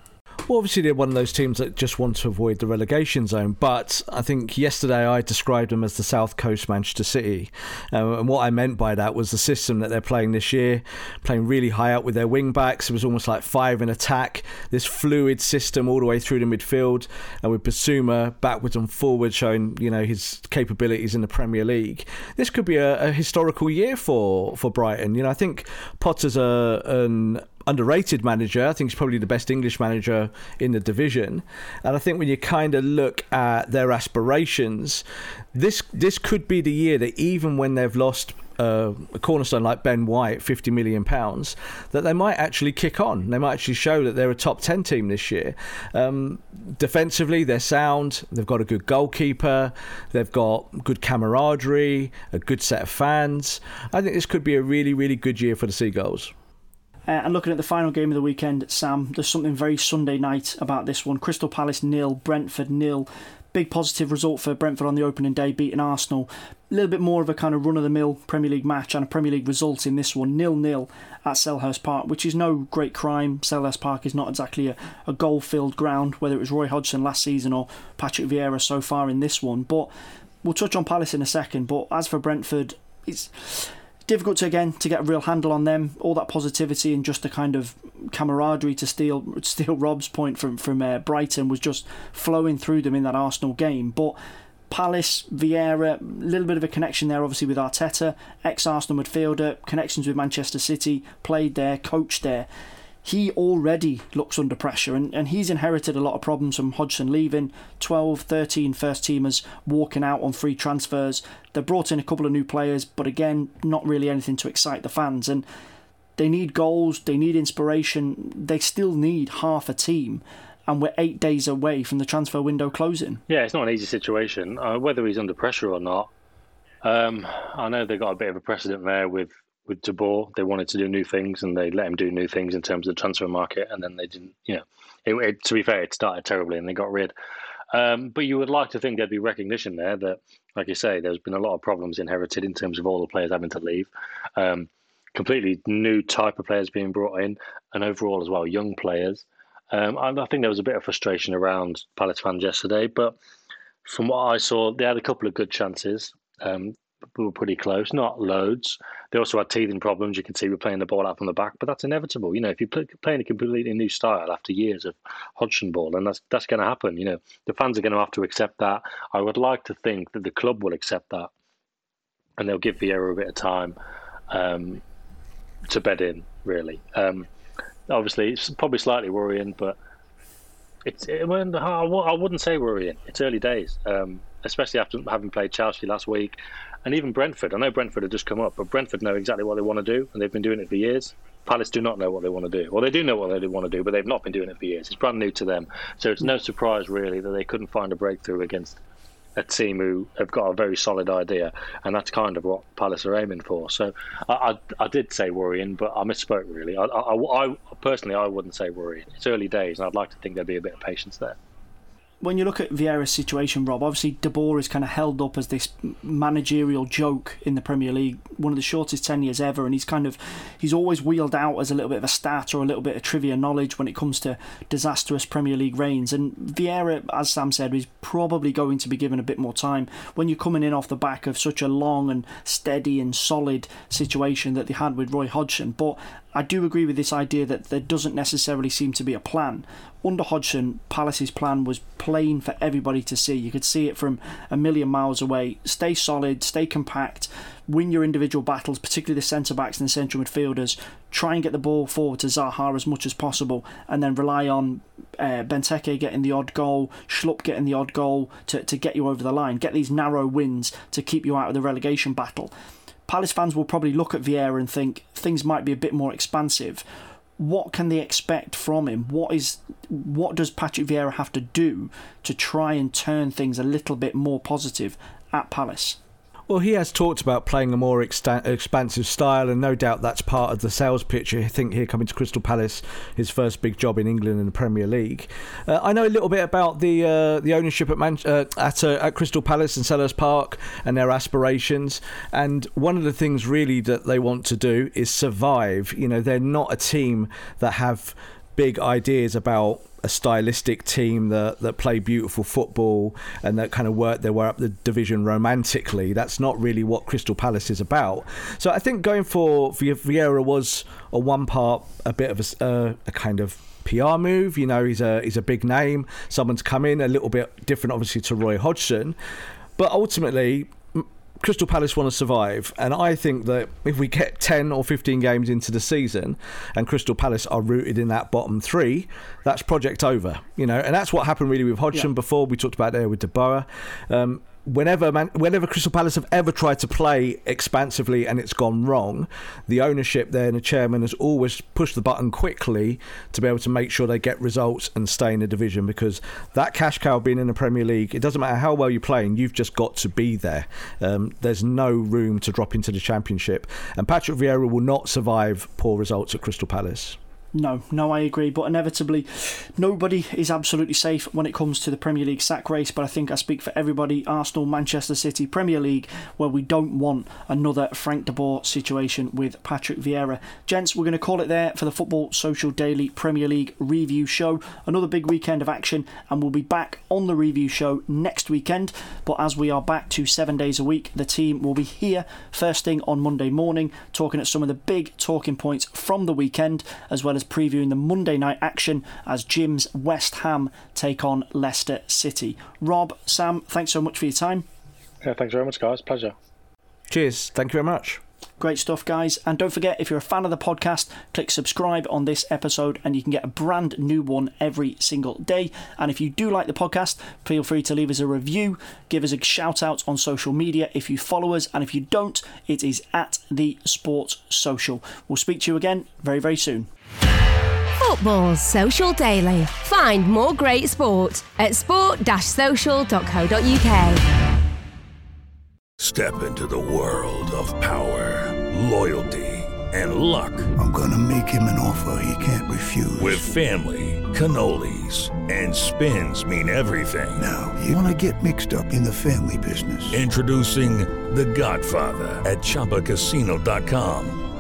Well, obviously they're one of those teams that just want to avoid the relegation zone. But I think yesterday I described them as the South Coast Manchester City, uh, and what I meant by that was the system that they're playing this year, playing really high up with their wing backs. It was almost like five in attack. This fluid system all the way through the midfield, and with Bissouma backwards and forwards showing you know his capabilities in the Premier League. This could be a, a historical year for for Brighton. You know, I think Potter's a an underrated manager. I think he's probably the best English manager in the division. And I think when you kind of look at their aspirations, this this could be the year that even when they've lost uh, a cornerstone like Ben White, fifty million pounds, that they might actually kick on. They might actually show that they're a top ten team this year. Um, defensively, they're sound. They've got a good goalkeeper. They've got good camaraderie, a good set of fans. I think this could be a really, really good year for the Seagulls. Uh, and looking at the final game of the weekend, Sam, there's something very Sunday night about this one. Crystal Palace nil, Brentford nil. Big positive result for Brentford on the opening day, beating Arsenal. A little bit more of a kind of run of the mill Premier League match and a Premier League result in this one, nil nil at Selhurst Park, which is no great crime. Selhurst Park is not exactly a, a goal filled ground, whether it was Roy Hodgson last season or Patrick Vieira so far in this one. But we'll touch on Palace in a second. But as for Brentford, it's difficult to again to get a real handle on them. All that positivity and just the kind of camaraderie to steal steal Rob's point from from uh, Brighton was just flowing through them in that Arsenal game. But Palace, Vieira, a little bit of a connection there, obviously with Arteta, ex Arsenal midfielder, connections with Manchester City, played there, coached there he already looks under pressure and, and he's inherited a lot of problems from Hodgson leaving. 12 13 first teamers walking out on free transfers. They brought in a couple of new players but again not really anything to excite the fans and they need goals they need inspiration. They still need half a team and we're eight days away from the transfer window closing. Yeah it's not an easy situation. Uh, whether he's under pressure or not um, I know they got a bit of a precedent there with with De Boer. They wanted to do new things, and they let him do new things in terms of the transfer market. And then they didn't. You know, it, it, to be fair, it started terribly, and they got rid. Um, but you would like to think there'd be recognition there that, like you say, there's been a lot of problems inherited in terms of all the players having to leave. Um, completely new type of players being brought in, and overall as well, young players. Um, I, I think there was a bit of frustration around Palace fans yesterday, but from what I saw, they had a couple of good chances. Um, we were pretty close, not loads. They also had teething problems. You can see we're playing the ball out from the back, but that's inevitable. You know, if you're playing a completely new style after years of Hodgson ball, and that's that's going to happen. You know, the fans are going to have to accept that. I would like to think that the club will accept that, and they'll give Vieira a bit of time um, to bed in. Really, um, obviously, it's probably slightly worrying, but it's it, I wouldn't say worrying. It's early days. Um, especially after having played Chelsea last week and even Brentford. I know Brentford have just come up, but Brentford know exactly what they want to do, and they've been doing it for years. Palace do not know what they want to do. Well, they do know what they want to do, but they've not been doing it for years. It's brand new to them. So it's no surprise, really, that they couldn't find a breakthrough against a team who have got a very solid idea, and that's kind of what Palace are aiming for. So I, I, I did say worrying, but I misspoke, really. I, I, personally, I wouldn't say worrying. It's early days, and I'd like to think there'd be a bit of patience there when you look at Vieira's situation, Rob, obviously De Boer is kind of held up as this managerial joke in the Premier League, one of the shortest tenures ever, and he's kind of he's always wheeled out as a little bit of a stat or a little bit of trivia knowledge when it comes to disastrous Premier League reigns. And Vieira, as Sam said, is probably going to be given a bit more time when you're coming in off the back of such a long and steady and solid situation that they had with Roy Hodgson. But I do agree with this idea that there doesn't necessarily seem to be a plan. Under Hodgson, Palace's plan was plain for everybody to see. You could see it from a million miles away. Stay solid, stay compact, win your individual battles, particularly the centre backs and the central midfielders. Try and get the ball forward to Zaha as much as possible, and then rely on uh, Benteke getting the odd goal, Schlupp getting the odd goal to, to get you over the line. Get these narrow wins to keep you out of the relegation battle. Palace fans will probably look at Vieira and think things might be a bit more expansive. What can they expect from him? What is what does Patrick Vieira have to do to try and turn things a little bit more positive at Palace? Well, he has talked about playing a more expansive style, and no doubt that's part of the sales pitch. I think here coming to Crystal Palace, his first big job in England in the Premier League. Uh, I know a little bit about the uh, the ownership at Man- uh, at, uh, at Crystal Palace and Selhurst Park and their aspirations. And one of the things really that they want to do is survive. You know, they're not a team that have big ideas about a stylistic team that, that play beautiful football and that kind of work their way up the division romantically. That's not really what Crystal Palace is about. So I think going for Vieira was a one part, a bit of a, uh, a kind of PR move. You know, he's a he's a big name. Someone's come in a little bit different, obviously, to Roy Hodgson. But ultimately, Crystal Palace want to survive, and I think that if we get 10 or 15 games into the season and Crystal Palace are rooted in that bottom three, that's project over, you know, and that's what happened really with Hodgson yeah. before. We talked about there with De Boer. Um, whenever man, whenever Crystal Palace have ever tried to play expansively and it's gone wrong, the ownership there and the chairman has always pushed the button quickly to be able to make sure they get results and stay in the division because that cash cow being in the Premier League, it doesn't matter how well you're playing, you've just got to be there. Um, there's no room to drop into the Championship, and Patrick Vieira will not survive poor results at Crystal Palace. No, no, I agree. But inevitably, nobody is absolutely safe when it comes to the Premier League sack race. But I think I speak for everybody Arsenal, Manchester City, Premier League, where we don't want another Frank de Boer situation with Patrick Vieira. Gents, we're going to call it there for the Football Social Daily Premier League review show. Another big weekend of action, and we'll be back on the review show next weekend. But as we are back to seven days a week, the team will be here first thing on Monday morning, talking at some of the big talking points from the weekend, as well as as previewing the Monday night action as Jim's West Ham take on Leicester City. Rob, Sam, thanks so much for your time. Yeah, thanks very much, guys. Pleasure. Cheers. Thank you very much. Great stuff, guys. And don't forget, if you're a fan of the podcast, click subscribe on this episode and you can get a brand new one every single day. And if you do like the podcast, feel free to leave us a review, give us a shout out on social media if you follow us. And if you don't, it is at the Sports Social. We'll speak to you again very, very soon. Football Social Daily. Find more great sport at sport-social.co.uk. Step into the world of power, loyalty, and luck. I'm gonna make him an offer he can't refuse. With family, cannolis, and spins mean everything. Now, you wanna get mixed up in the family business. Introducing The Godfather at ChumbaCasino.com.